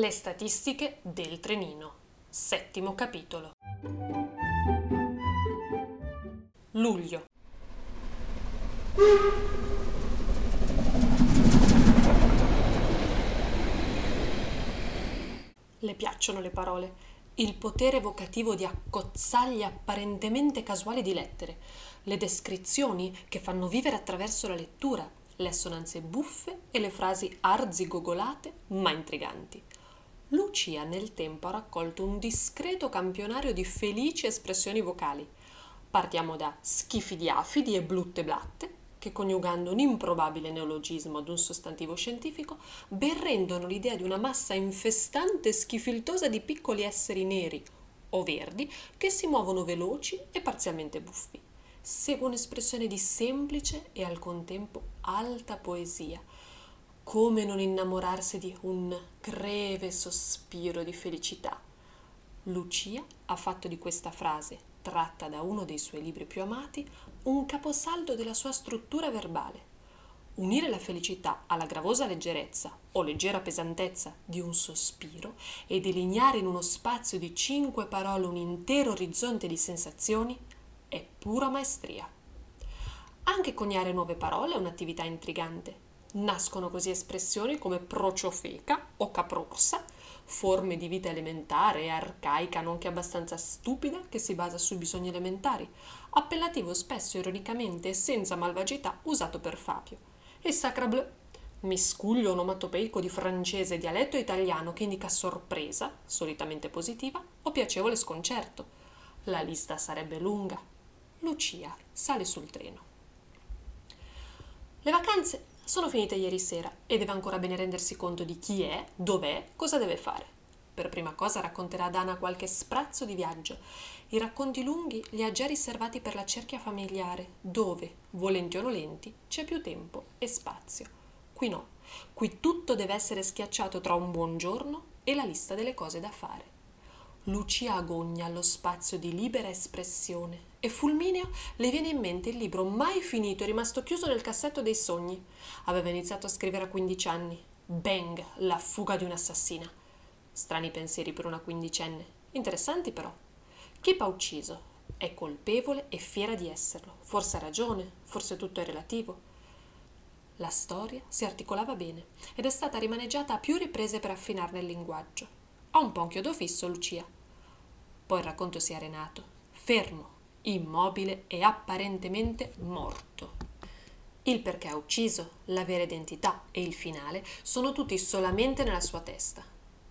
Le statistiche del trenino. Settimo capitolo. Luglio. Le piacciono le parole, il potere evocativo di accozzaglie apparentemente casuali di lettere, le descrizioni che fanno vivere attraverso la lettura, le assonanze buffe e le frasi arzigogolate ma intriganti. Lucia nel tempo ha raccolto un discreto campionario di felici espressioni vocali. Partiamo da schifidiafidi e blutte blatte, che coniugando un improbabile neologismo ad un sostantivo scientifico, ben rendono l'idea di una massa infestante e schifiltosa di piccoli esseri neri o verdi che si muovono veloci e parzialmente buffi. Segue un'espressione di semplice e al contempo alta poesia, come non innamorarsi di un greve sospiro di felicità? Lucia ha fatto di questa frase, tratta da uno dei suoi libri più amati, un caposaldo della sua struttura verbale. Unire la felicità alla gravosa leggerezza o leggera pesantezza di un sospiro e delineare in uno spazio di cinque parole un intero orizzonte di sensazioni è pura maestria. Anche coniare nuove parole è un'attività intrigante Nascono così espressioni come prociofeca o caprorsa, forme di vita elementare e arcaica, nonché abbastanza stupida, che si basa sui bisogni elementari, appellativo spesso ironicamente e senza malvagità usato per Fabio, e sacrableu, miscuglio onomatopeico di francese dialetto italiano che indica sorpresa, solitamente positiva, o piacevole sconcerto. La lista sarebbe lunga. Lucia sale sul treno. Le vacanze sono finite ieri sera e deve ancora bene rendersi conto di chi è, dov'è, cosa deve fare. Per prima cosa racconterà ad Ana qualche sprazzo di viaggio. I racconti lunghi li ha già riservati per la cerchia familiare, dove, volenti o nolenti, c'è più tempo e spazio. Qui no, qui tutto deve essere schiacciato tra un buongiorno e la lista delle cose da fare. Lucia agogna allo spazio di libera espressione e fulmineo le viene in mente il libro mai finito e rimasto chiuso nel cassetto dei sogni. Aveva iniziato a scrivere a 15 anni. Bang, la fuga di un'assassina. Strani pensieri per una quindicenne, interessanti però. Kip ha ucciso, è colpevole e fiera di esserlo. Forse ha ragione, forse tutto è relativo. La storia si articolava bene ed è stata rimaneggiata a più riprese per affinarne il linguaggio. Ha un po' un chiodo fisso, Lucia. Poi il racconto si è arenato, fermo, immobile e apparentemente morto. Il perché ha ucciso, la vera identità e il finale sono tutti solamente nella sua testa.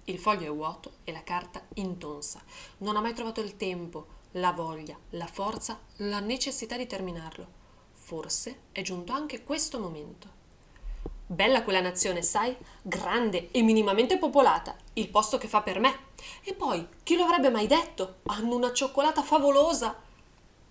Il foglio è vuoto e la carta intonsa. Non ha mai trovato il tempo, la voglia, la forza, la necessità di terminarlo. Forse è giunto anche questo momento. Bella quella nazione, sai? Grande e minimamente popolata, il posto che fa per me. E poi, chi lo avrebbe mai detto? Hanno una cioccolata favolosa.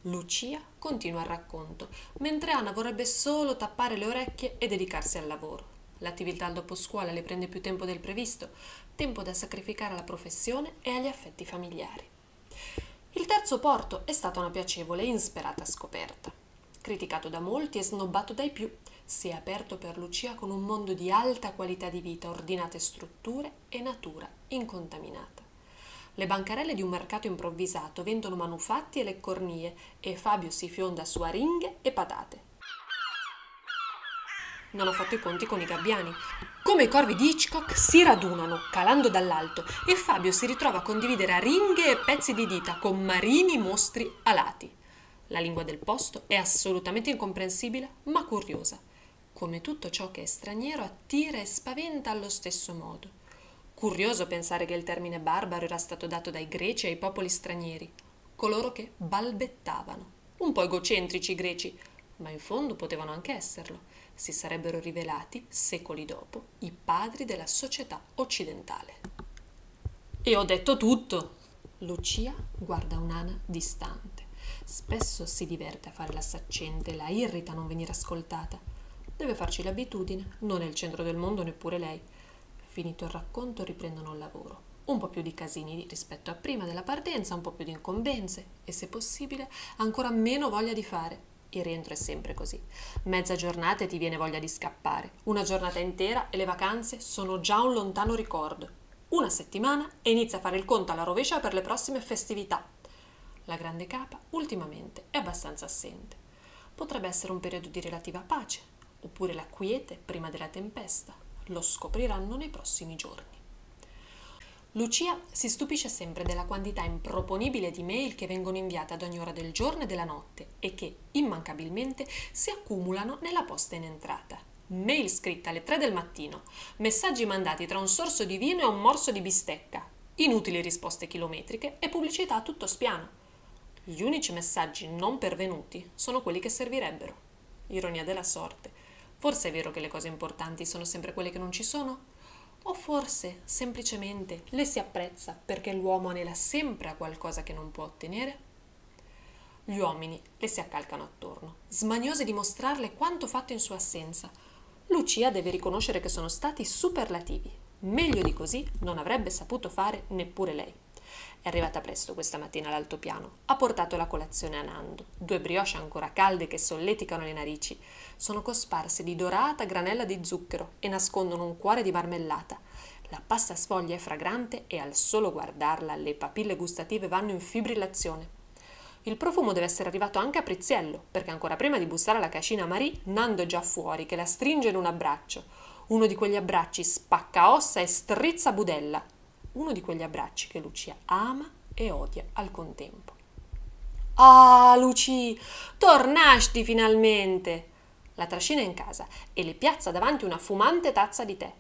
Lucia continua il racconto, mentre Anna vorrebbe solo tappare le orecchie e dedicarsi al lavoro. L'attività al dopo scuola le prende più tempo del previsto, tempo da sacrificare alla professione e agli affetti familiari. Il terzo porto è stata una piacevole e insperata scoperta. Criticato da molti e snobbato dai più, si è aperto per Lucia con un mondo di alta qualità di vita, ordinate strutture e natura incontaminata. Le bancarelle di un mercato improvvisato vendono manufatti e leccornie e Fabio si fionda su aringhe e patate. Non ho fatto i conti con i gabbiani. Come i corvi di Hitchcock si radunano, calando dall'alto, e Fabio si ritrova a condividere aringhe e pezzi di dita con marini mostri alati. La lingua del posto è assolutamente incomprensibile, ma curiosa. Come tutto ciò che è straniero attira e spaventa allo stesso modo. Curioso pensare che il termine barbaro era stato dato dai greci ai popoli stranieri, coloro che balbettavano. Un po' egocentrici i greci, ma in fondo potevano anche esserlo. Si sarebbero rivelati, secoli dopo, i padri della società occidentale. E ho detto tutto! Lucia guarda un'ana distante. Spesso si diverte a fare la saccente, la irrita non venire ascoltata. Deve farci l'abitudine, non è il centro del mondo neppure lei finito il racconto riprendono il lavoro. Un po' più di casini rispetto a prima della partenza, un po' più di incombenze e se possibile ancora meno voglia di fare. Il rientro è sempre così. Mezza giornata e ti viene voglia di scappare. Una giornata intera e le vacanze sono già un lontano ricordo. una settimana e inizia a fare il conto alla rovescia per le prossime festività. La grande capa ultimamente è abbastanza assente. Potrebbe essere un periodo di relativa pace, oppure la quiete prima della tempesta. Lo scopriranno nei prossimi giorni. Lucia si stupisce sempre della quantità improponibile di mail che vengono inviate ad ogni ora del giorno e della notte e che, immancabilmente, si accumulano nella posta in entrata. Mail scritta alle 3 del mattino, messaggi mandati tra un sorso di vino e un morso di bistecca, inutili risposte chilometriche e pubblicità a tutto spiano. Gli unici messaggi non pervenuti sono quelli che servirebbero. Ironia della sorte. Forse è vero che le cose importanti sono sempre quelle che non ci sono? O forse semplicemente le si apprezza perché l'uomo anela sempre a qualcosa che non può ottenere? Gli uomini le si accalcano attorno, smaniosi di mostrarle quanto fatto in sua assenza. Lucia deve riconoscere che sono stati superlativi. Meglio di così non avrebbe saputo fare neppure lei. È arrivata presto questa mattina all'altopiano. Ha portato la colazione a Nando, due brioche ancora calde che solleticano le narici. Sono cosparse di dorata granella di zucchero e nascondono un cuore di marmellata. La pasta sfoglia è fragrante e al solo guardarla le papille gustative vanno in fibrillazione. Il profumo deve essere arrivato anche a Priziello, perché ancora prima di bussare alla cascina Marie, Nando è già fuori, che la stringe in un abbraccio. Uno di quegli abbracci spacca ossa e strizza budella uno di quegli abbracci che Lucia ama e odia al contempo. Ah, Luci, tornasti finalmente! La trascina in casa e le piazza davanti una fumante tazza di tè.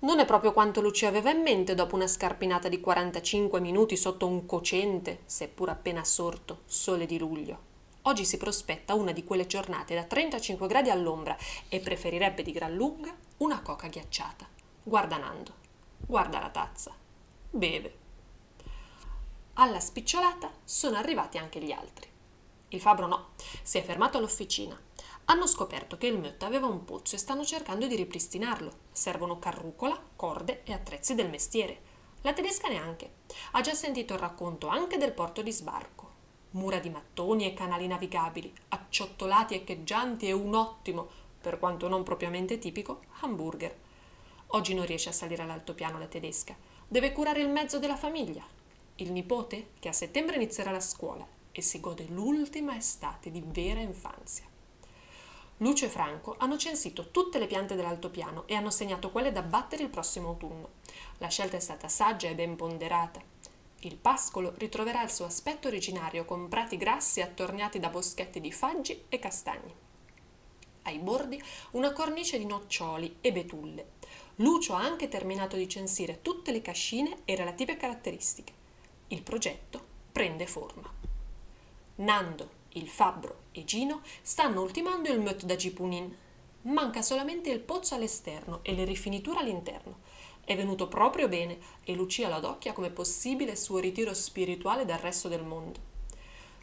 Non è proprio quanto Lucia aveva in mente dopo una scarpinata di 45 minuti sotto un cocente, seppur appena sorto, sole di luglio. Oggi si prospetta una di quelle giornate da 35 gradi all'ombra e preferirebbe di gran lunga una coca ghiacciata. Guarda Nando, guarda la tazza beve. Alla spicciolata sono arrivati anche gli altri. Il fabbro no, si è fermato all'officina. Hanno scoperto che il Mött aveva un pozzo e stanno cercando di ripristinarlo. Servono carrucola, corde e attrezzi del mestiere. La tedesca neanche. Ha già sentito il racconto anche del porto di sbarco. Mura di mattoni e canali navigabili, acciottolati echeggianti e un ottimo, per quanto non propriamente tipico, hamburger. Oggi non riesce a salire all'altopiano la tedesca Deve curare il mezzo della famiglia, il nipote che a settembre inizierà la scuola e si gode l'ultima estate di vera infanzia. Lucio e Franco hanno censito tutte le piante dell'altopiano e hanno segnato quelle da battere il prossimo autunno. La scelta è stata saggia e ben ponderata. Il pascolo ritroverà il suo aspetto originario con prati grassi attorniati da boschetti di faggi e castagni. Ai bordi una cornice di noccioli e betulle Lucio ha anche terminato di censire tutte le cascine e relative caratteristiche. Il progetto prende forma. Nando, il fabbro e Gino stanno ultimando il Mött da Gipunin. Manca solamente il pozzo all'esterno e le rifiniture all'interno. È venuto proprio bene e Lucia lo adocchia come possibile suo ritiro spirituale dal resto del mondo.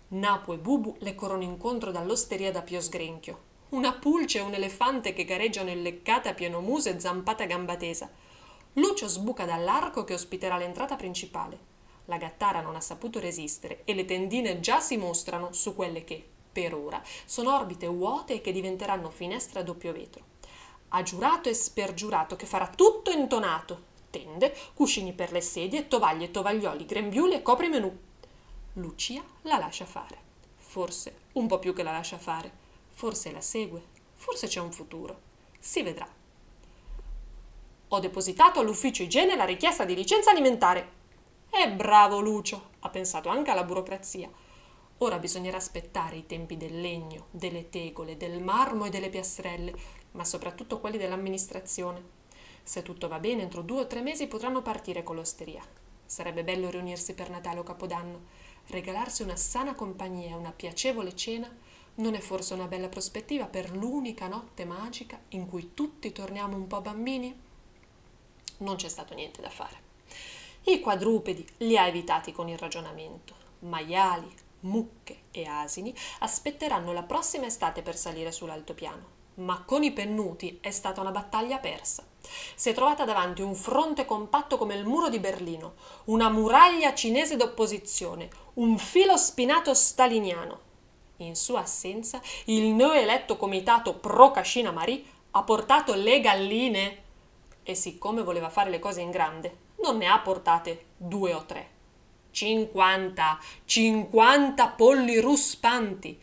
Napo e Bubu le corrono incontro dall'osteria da Pio Sgrenchio, una pulce e un elefante che gareggiano in leccate a pieno muso e zampate a gamba tesa. Lucio sbuca dall'arco che ospiterà l'entrata principale. La gattara non ha saputo resistere e le tendine già si mostrano su quelle che, per ora, sono orbite vuote e che diventeranno finestre a doppio vetro. Ha giurato e spergiurato che farà tutto intonato. Tende, cuscini per le sedie, tovaglie, tovaglioli, grembiuli e coprimenù. Lucia la lascia fare. Forse un po' più che la lascia fare Forse la segue, forse c'è un futuro. Si vedrà. Ho depositato all'ufficio igiene la richiesta di licenza alimentare. E bravo Lucio, ha pensato anche alla burocrazia. Ora bisognerà aspettare i tempi del legno, delle tegole, del marmo e delle piastrelle, ma soprattutto quelli dell'amministrazione. Se tutto va bene, entro due o tre mesi potranno partire con l'osteria. Sarebbe bello riunirsi per Natale o Capodanno, regalarsi una sana compagnia e una piacevole cena non è forse una bella prospettiva per l'unica notte magica in cui tutti torniamo un po' bambini? Non c'è stato niente da fare. I quadrupedi li ha evitati con il ragionamento. Maiali, mucche e asini aspetteranno la prossima estate per salire sull'altopiano. Ma con i pennuti è stata una battaglia persa. Si è trovata davanti un fronte compatto come il muro di Berlino, una muraglia cinese d'opposizione, un filo spinato staliniano in sua assenza, il neoeletto comitato pro Cascina Marie ha portato le galline e siccome voleva fare le cose in grande, non ne ha portate due o tre. Cinquanta, cinquanta polli ruspanti.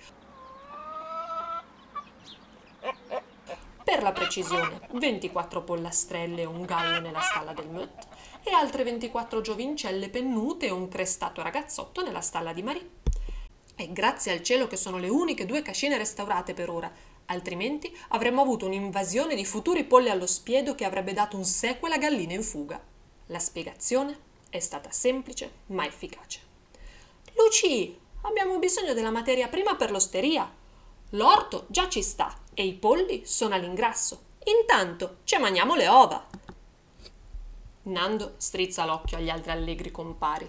Per la precisione, 24 pollastrelle e un gallo nella stalla del Mött e altre 24 giovincelle pennute e un crestato ragazzotto nella stalla di Marie. E grazie al cielo che sono le uniche due cascine restaurate per ora, altrimenti avremmo avuto un'invasione di futuri polli allo spiedo che avrebbe dato un sequel a galline in fuga. La spiegazione è stata semplice ma efficace. Luci, abbiamo bisogno della materia prima per l'osteria. L'orto già ci sta e i polli sono all'ingrasso. Intanto ci mangiamo le ova. Nando strizza l'occhio agli altri allegri compari.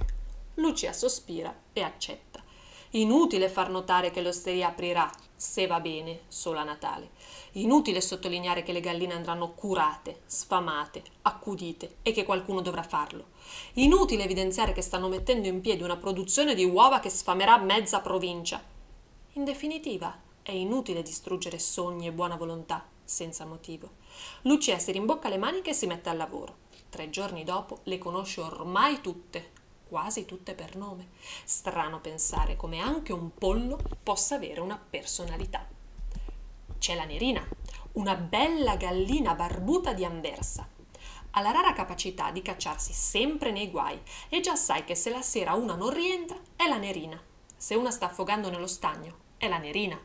Lucia sospira e accetta. Inutile far notare che l'osteria aprirà, se va bene, solo a Natale. Inutile sottolineare che le galline andranno curate, sfamate, accudite e che qualcuno dovrà farlo. Inutile evidenziare che stanno mettendo in piedi una produzione di uova che sfamerà mezza provincia. In definitiva, è inutile distruggere sogni e buona volontà senza motivo. Lucia si rimbocca le maniche e si mette al lavoro. Tre giorni dopo le conosce ormai tutte, quasi tutte per nome. Strano pensare come anche un pollo possa avere una personalità. C'è la Nerina, una bella gallina barbuta di Anversa. Ha la rara capacità di cacciarsi sempre nei guai e già sai che se la sera una non rientra è la Nerina. Se una sta affogando nello stagno è la Nerina.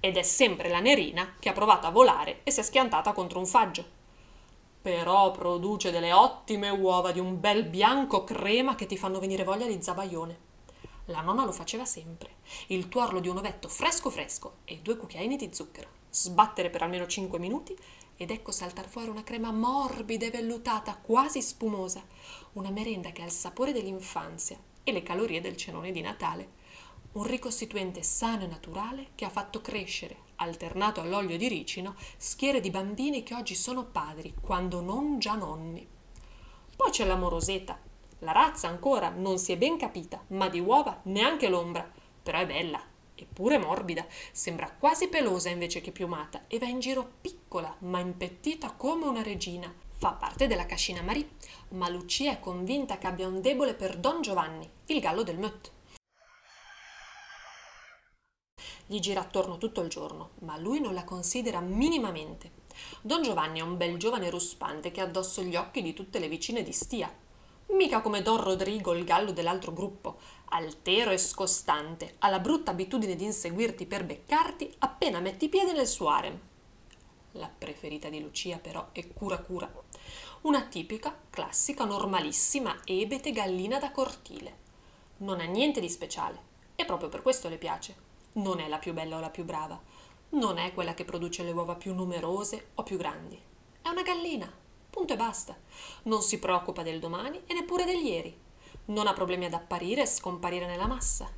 Ed è sempre la Nerina che ha provato a volare e si è schiantata contro un faggio però produce delle ottime uova di un bel bianco crema che ti fanno venire voglia di zabaione. La nonna lo faceva sempre. Il tuorlo di un ovetto fresco fresco e due cucchiaini di zucchero. Sbattere per almeno 5 minuti ed ecco saltar fuori una crema morbida e vellutata, quasi spumosa. Una merenda che ha il sapore dell'infanzia e le calorie del cenone di Natale. Un ricostituente sano e naturale che ha fatto crescere, alternato all'olio di ricino, schiere di bambini che oggi sono padri, quando non già nonni. Poi c'è la moroseta. La razza ancora non si è ben capita, ma di uova neanche l'ombra. Però è bella, eppure morbida, sembra quasi pelosa invece che piumata e va in giro piccola, ma impettita come una regina. Fa parte della cascina Marie, ma Lucia è convinta che abbia un debole per Don Giovanni, il gallo del Mött. Gli gira attorno tutto il giorno, ma lui non la considera minimamente. Don Giovanni è un bel giovane ruspante che ha addosso gli occhi di tutte le vicine di Stia. Mica come Don Rodrigo, il gallo dell'altro gruppo, altero e scostante, ha la brutta abitudine di inseguirti per beccarti appena metti piede nel suo harem. La preferita di Lucia, però, è Cura Cura. Una tipica, classica, normalissima ebete gallina da cortile. Non ha niente di speciale e proprio per questo le piace non è la più bella o la più brava, non è quella che produce le uova più numerose o più grandi. È una gallina, punto e basta. Non si preoccupa del domani e neppure del ieri. Non ha problemi ad apparire e scomparire nella massa.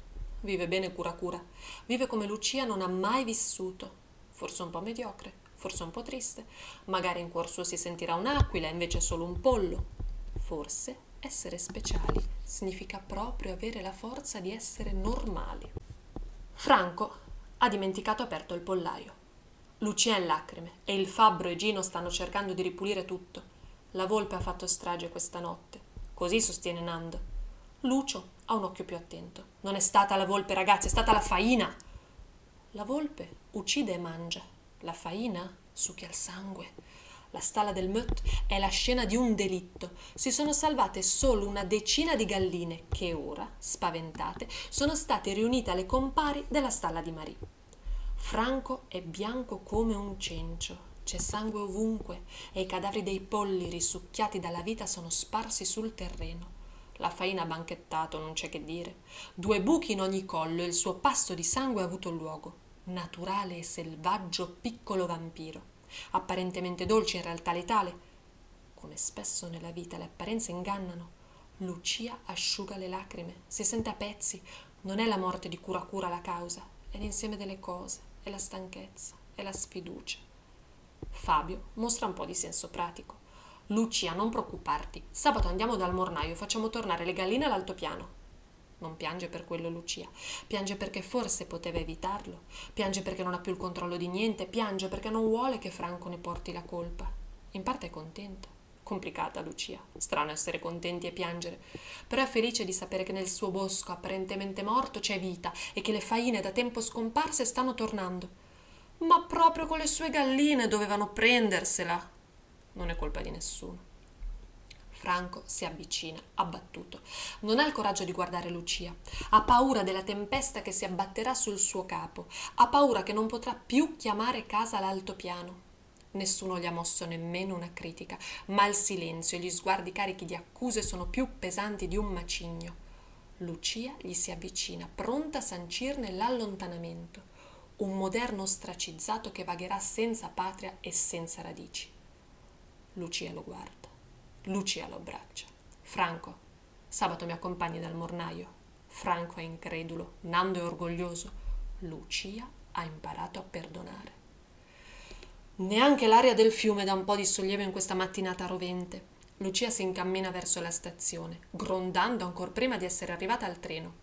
Vive bene cura cura. Vive come Lucia non ha mai vissuto. Forse un po' mediocre, forse un po' triste. Magari in cuor suo si sentirà un'aquila, invece solo un pollo. Forse essere speciali significa proprio avere la forza di essere normali. Franco ha dimenticato aperto il pollaio. Lucia è in lacrime e il fabbro e Gino stanno cercando di ripulire tutto. La volpe ha fatto strage questa notte. Così sostiene Nando. Lucio ha un occhio più attento. Non è stata la volpe, ragazzi, è stata la faina. La volpe uccide e mangia. La faina succhia il sangue. La stalla del Mött è la scena di un delitto. Si sono salvate solo una decina di galline che ora, spaventate, sono state riunite alle compari della stalla di Marie. Franco è bianco come un cencio. C'è sangue ovunque e i cadaveri dei polli risucchiati dalla vita sono sparsi sul terreno. La faina ha banchettato, non c'è che dire. Due buchi in ogni collo e il suo pasto di sangue ha avuto luogo. Naturale e selvaggio piccolo vampiro apparentemente dolce, in realtà letale. Come spesso nella vita le apparenze ingannano. Lucia asciuga le lacrime, si sente a pezzi. Non è la morte di cura cura la causa, è l'insieme delle cose, è la stanchezza, è la sfiducia. Fabio mostra un po' di senso pratico. Lucia, non preoccuparti. Sabato andiamo dal mornaio, facciamo tornare le galline all'altopiano. Non piange per quello Lucia, piange perché forse poteva evitarlo, piange perché non ha più il controllo di niente, piange perché non vuole che Franco ne porti la colpa. In parte è contenta, Complicata Lucia, strano essere contenti e piangere, però è felice di sapere che nel suo bosco apparentemente morto c'è vita e che le faine da tempo scomparse stanno tornando. Ma proprio con le sue galline dovevano prendersela. Non è colpa di nessuno. Franco si avvicina, abbattuto. Non ha il coraggio di guardare Lucia. Ha paura della tempesta che si abbatterà sul suo capo. Ha paura che non potrà più chiamare casa l'altopiano. Nessuno gli ha mosso nemmeno una critica, ma il silenzio e gli sguardi carichi di accuse sono più pesanti di un macigno. Lucia gli si avvicina, pronta a sancirne l'allontanamento, un moderno ostracizzato che vagherà senza patria e senza radici. Lucia lo guarda. Lucia lo abbraccia. Franco, sabato mi accompagni dal mornaio. Franco è incredulo, Nando è orgoglioso. Lucia ha imparato a perdonare. Neanche l'aria del fiume dà un po' di sollievo in questa mattinata rovente. Lucia si incammina verso la stazione, grondando ancor prima di essere arrivata al treno.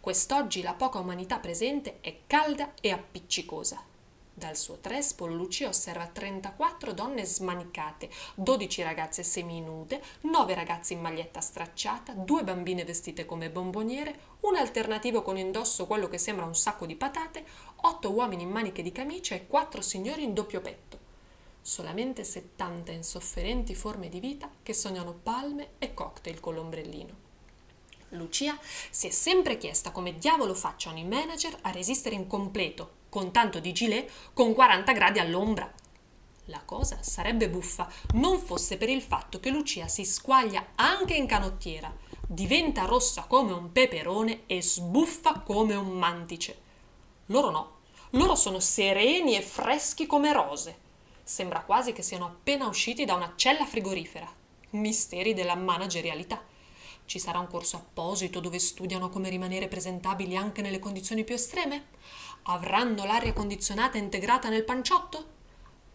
Quest'oggi la poca umanità presente è calda e appiccicosa. Dal suo trespo Lucia osserva 34 donne smanicate, 12 ragazze seminude, 9 ragazzi in maglietta stracciata, 2 bambine vestite come bomboniere, un alternativo con indosso quello che sembra un sacco di patate, 8 uomini in maniche di camicia e 4 signori in doppio petto. Solamente 70 insofferenti forme di vita che sognano palme e cocktail con l'ombrellino. Lucia si è sempre chiesta come diavolo facciano i manager a resistere in completo con tanto di gilet con 40 gradi all'ombra. La cosa sarebbe buffa non fosse per il fatto che Lucia si squaglia anche in canottiera, diventa rossa come un peperone e sbuffa come un mantice. Loro no, loro sono sereni e freschi come rose. Sembra quasi che siano appena usciti da una cella frigorifera. Misteri della managerialità. Ci sarà un corso apposito dove studiano come rimanere presentabili anche nelle condizioni più estreme? Avranno l'aria condizionata integrata nel panciotto?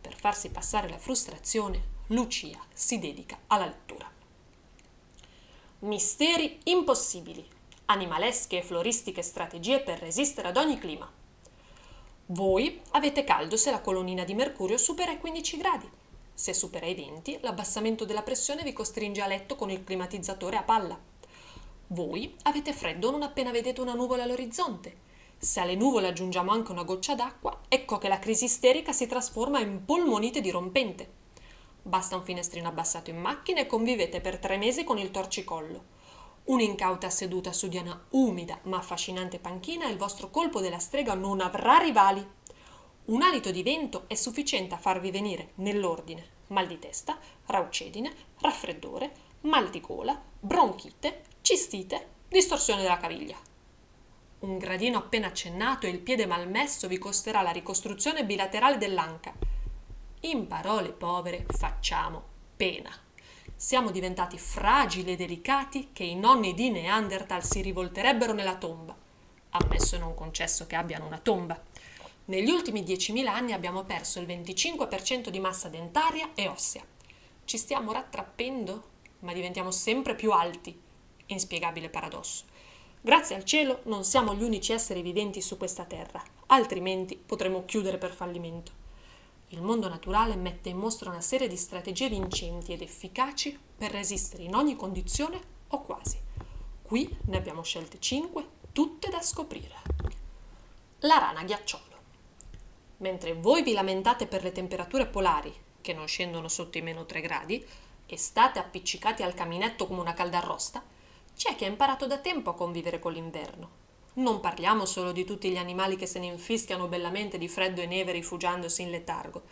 Per farsi passare la frustrazione, Lucia si dedica alla lettura. Misteri impossibili, animalesche e floristiche strategie per resistere ad ogni clima. Voi avete caldo se la colonnina di mercurio supera i 15 gradi. Se supera i 20, l'abbassamento della pressione vi costringe a letto con il climatizzatore a palla. Voi avete freddo non appena vedete una nuvola all'orizzonte se alle nuvole aggiungiamo anche una goccia d'acqua, ecco che la crisi isterica si trasforma in polmonite dirompente. Basta un finestrino abbassato in macchina e convivete per tre mesi con il torcicollo. Un'incauta seduta su di una umida ma affascinante panchina e il vostro colpo della strega non avrà rivali. Un alito di vento è sufficiente a farvi venire, nell'ordine, mal di testa, raucedine, raffreddore, mal di gola, bronchite, cistite, distorsione della caviglia. Un gradino appena accennato e il piede malmesso vi costerà la ricostruzione bilaterale dell'anca. In parole povere facciamo pena. Siamo diventati fragili e delicati che i nonni di Neanderthal si rivolterebbero nella tomba. Ammesso e non concesso che abbiano una tomba. Negli ultimi 10.000 anni abbiamo perso il 25% di massa dentaria e ossea. Ci stiamo rattrappendo, ma diventiamo sempre più alti. Inspiegabile paradosso. Grazie al cielo non siamo gli unici esseri viventi su questa terra, altrimenti potremmo chiudere per fallimento. Il mondo naturale mette in mostra una serie di strategie vincenti ed efficaci per resistere in ogni condizione o quasi. Qui ne abbiamo scelte 5, tutte da scoprire. La rana ghiacciolo. Mentre voi vi lamentate per le temperature polari, che non scendono sotto i meno 3 gradi, e state appiccicati al caminetto come una caldarrosta, c'è chi ha imparato da tempo a convivere con l'inverno. Non parliamo solo di tutti gli animali che se ne infischiano bellamente di freddo e neve rifugiandosi in letargo.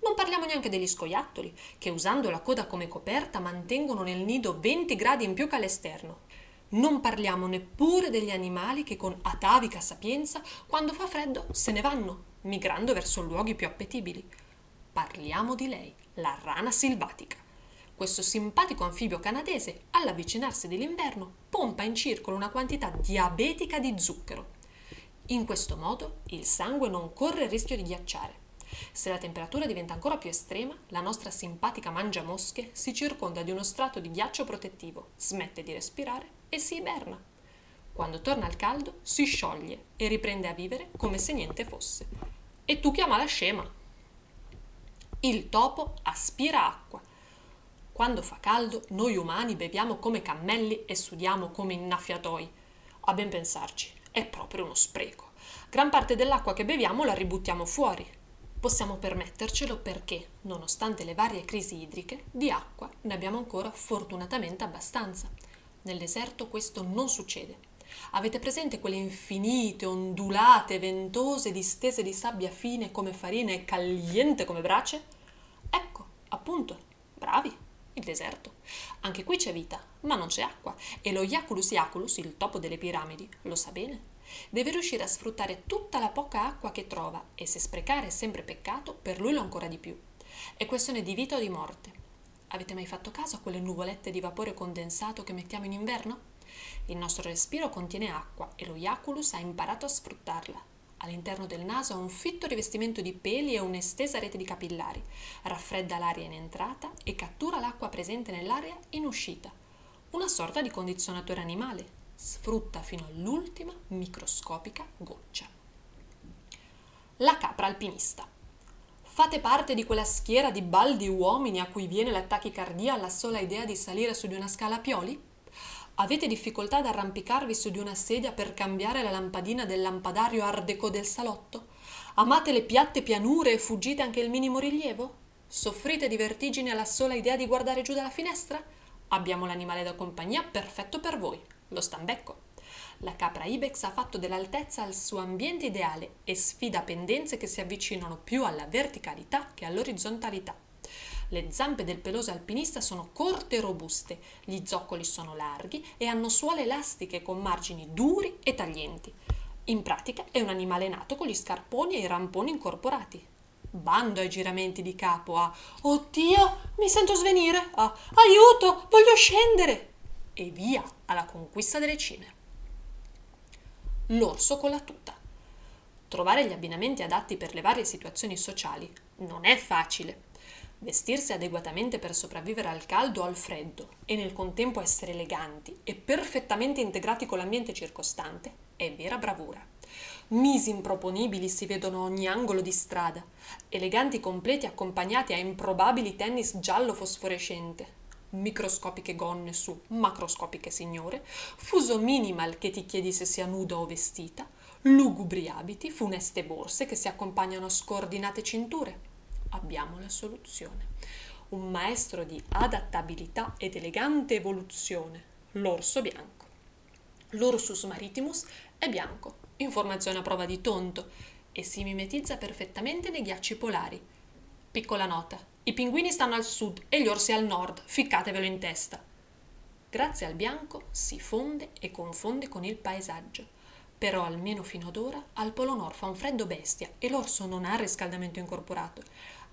Non parliamo neanche degli scoiattoli, che usando la coda come coperta mantengono nel nido 20 gradi in più che all'esterno. Non parliamo neppure degli animali che con atavica sapienza, quando fa freddo, se ne vanno, migrando verso luoghi più appetibili. Parliamo di lei, la rana silvatica questo simpatico anfibio canadese, all'avvicinarsi dell'inverno, pompa in circolo una quantità diabetica di zucchero. In questo modo il sangue non corre il rischio di ghiacciare. Se la temperatura diventa ancora più estrema, la nostra simpatica mangiamosche si circonda di uno strato di ghiaccio protettivo, smette di respirare e si iberna. Quando torna al caldo, si scioglie e riprende a vivere come se niente fosse. E tu chiama la scema. Il topo aspira acqua Quando fa caldo, noi umani beviamo come cammelli e sudiamo come innaffiatoi. A ben pensarci, è proprio uno spreco. Gran parte dell'acqua che beviamo la ributtiamo fuori. Possiamo permettercelo perché, nonostante le varie crisi idriche, di acqua ne abbiamo ancora fortunatamente abbastanza. Nel deserto questo non succede. Avete presente quelle infinite, ondulate, ventose distese di sabbia fine come farina e caliente come brace? Ecco, appunto, bravi, il deserto. Anche qui c'è vita, ma non c'è acqua, e lo Iaculus Iaculus, il topo delle piramidi, lo sa bene. Deve riuscire a sfruttare tutta la poca acqua che trova, e se sprecare è sempre peccato, per lui lo ancora di più. È questione di vita o di morte. Avete mai fatto caso a quelle nuvolette di vapore condensato che mettiamo in inverno? Il nostro respiro contiene acqua e lo Iaculus ha imparato a sfruttarla. All'interno del naso ha un fitto rivestimento di peli e un'estesa rete di capillari. Raffredda l'aria in entrata e cattura l'acqua presente nell'aria in uscita. Una sorta di condizionatore animale. Sfrutta fino all'ultima microscopica goccia. La capra alpinista. Fate parte di quella schiera di baldi uomini a cui viene la tachicardia alla sola idea di salire su di una scala a pioli? Avete difficoltà ad arrampicarvi su di una sedia per cambiare la lampadina del lampadario art déco del salotto? Amate le piatte pianure e fuggite anche il minimo rilievo? Soffrite di vertigine alla sola idea di guardare giù dalla finestra? Abbiamo l'animale da compagnia perfetto per voi, lo stambecco. La capra ibex ha fatto dell'altezza il suo ambiente ideale e sfida pendenze che si avvicinano più alla verticalità che all'orizzontalità. Le zampe del peloso alpinista sono corte e robuste, gli zoccoli sono larghi e hanno suole elastiche con margini duri e taglienti. In pratica è un animale nato con gli scarponi e i ramponi incorporati. Bando ai giramenti di capo a Oddio, mi sento svenire, a Aiuto, voglio scendere! E via alla conquista delle cime. L'orso con la tuta. Trovare gli abbinamenti adatti per le varie situazioni sociali non è facile. Vestirsi adeguatamente per sopravvivere al caldo o al freddo e nel contempo essere eleganti e perfettamente integrati con l'ambiente circostante è vera bravura. Misi improponibili si vedono a ogni angolo di strada, eleganti completi accompagnati a improbabili tennis giallo fosforescente, microscopiche gonne su macroscopiche signore, fuso minimal che ti chiedi se sia nuda o vestita, lugubri abiti, funeste borse che si accompagnano a scordinate cinture abbiamo la soluzione. Un maestro di adattabilità ed elegante evoluzione, l'orso bianco. L'Ursus maritimus è bianco, in formazione a prova di tonto, e si mimetizza perfettamente nei ghiacci polari. Piccola nota, i pinguini stanno al sud e gli orsi al nord, ficcatevelo in testa. Grazie al bianco si fonde e confonde con il paesaggio. Però almeno fino ad ora al Polo Nord fa un freddo bestia e l'orso non ha riscaldamento incorporato.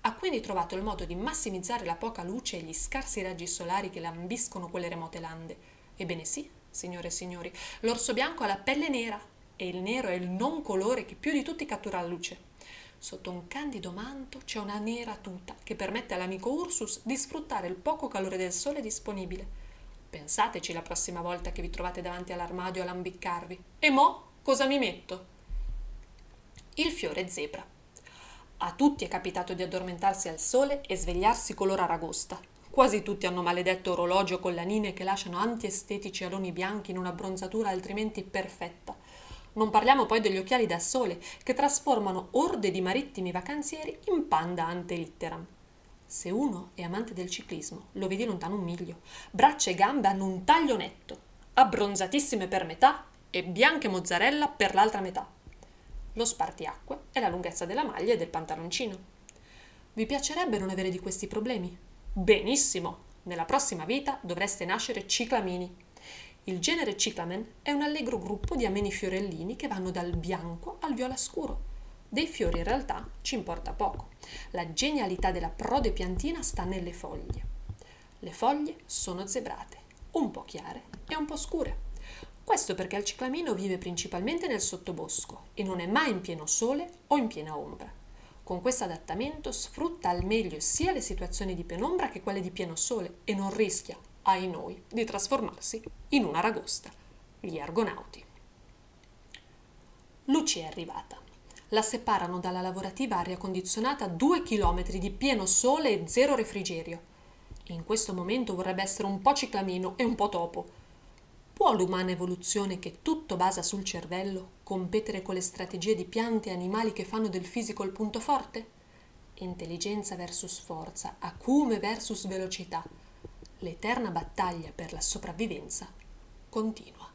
Ha quindi trovato il modo di massimizzare la poca luce e gli scarsi raggi solari che lambiscono quelle remote lande. Ebbene sì, signore e signori, l'orso bianco ha la pelle nera e il nero è il non colore che più di tutti cattura la luce. Sotto un candido manto c'è una nera tuta che permette all'amico Ursus di sfruttare il poco calore del sole disponibile. Pensateci la prossima volta che vi trovate davanti all'armadio a lambiccarvi. E mo' cosa mi metto? Il fiore zebra. A tutti è capitato di addormentarsi al sole e svegliarsi color aragosta. Quasi tutti hanno maledetto orologio con lanine che lasciano antiestetici aloni bianchi in una bronzatura altrimenti perfetta. Non parliamo poi degli occhiali da sole che trasformano orde di marittimi vacanzieri in panda ante litteram. Se uno è amante del ciclismo, lo vedi lontano un miglio. Braccia e gambe hanno un taglio netto, abbronzatissime per metà e bianche mozzarella per l'altra metà lo spartiacque e la lunghezza della maglia e del pantaloncino. Vi piacerebbe non avere di questi problemi? Benissimo! Nella prossima vita dovreste nascere ciclamini. Il genere Ciclamen è un allegro gruppo di ameni fiorellini che vanno dal bianco al viola scuro. Dei fiori in realtà ci importa poco. La genialità della prode piantina sta nelle foglie. Le foglie sono zebrate, un po' chiare e un po' scure. Questo perché il ciclamino vive principalmente nel sottobosco e non è mai in pieno sole o in piena ombra. Con questo adattamento sfrutta al meglio sia le situazioni di penombra che quelle di pieno sole e non rischia, ai noi, di trasformarsi in una ragosta. Gli argonauti. Luci è arrivata. La separano dalla lavorativa aria condizionata due chilometri di pieno sole e zero refrigerio. In questo momento vorrebbe essere un po' ciclamino e un po' topo. Può l'umana evoluzione, che tutto basa sul cervello, competere con le strategie di piante e animali che fanno del fisico il punto forte? Intelligenza versus forza, acume versus velocità. L'eterna battaglia per la sopravvivenza continua.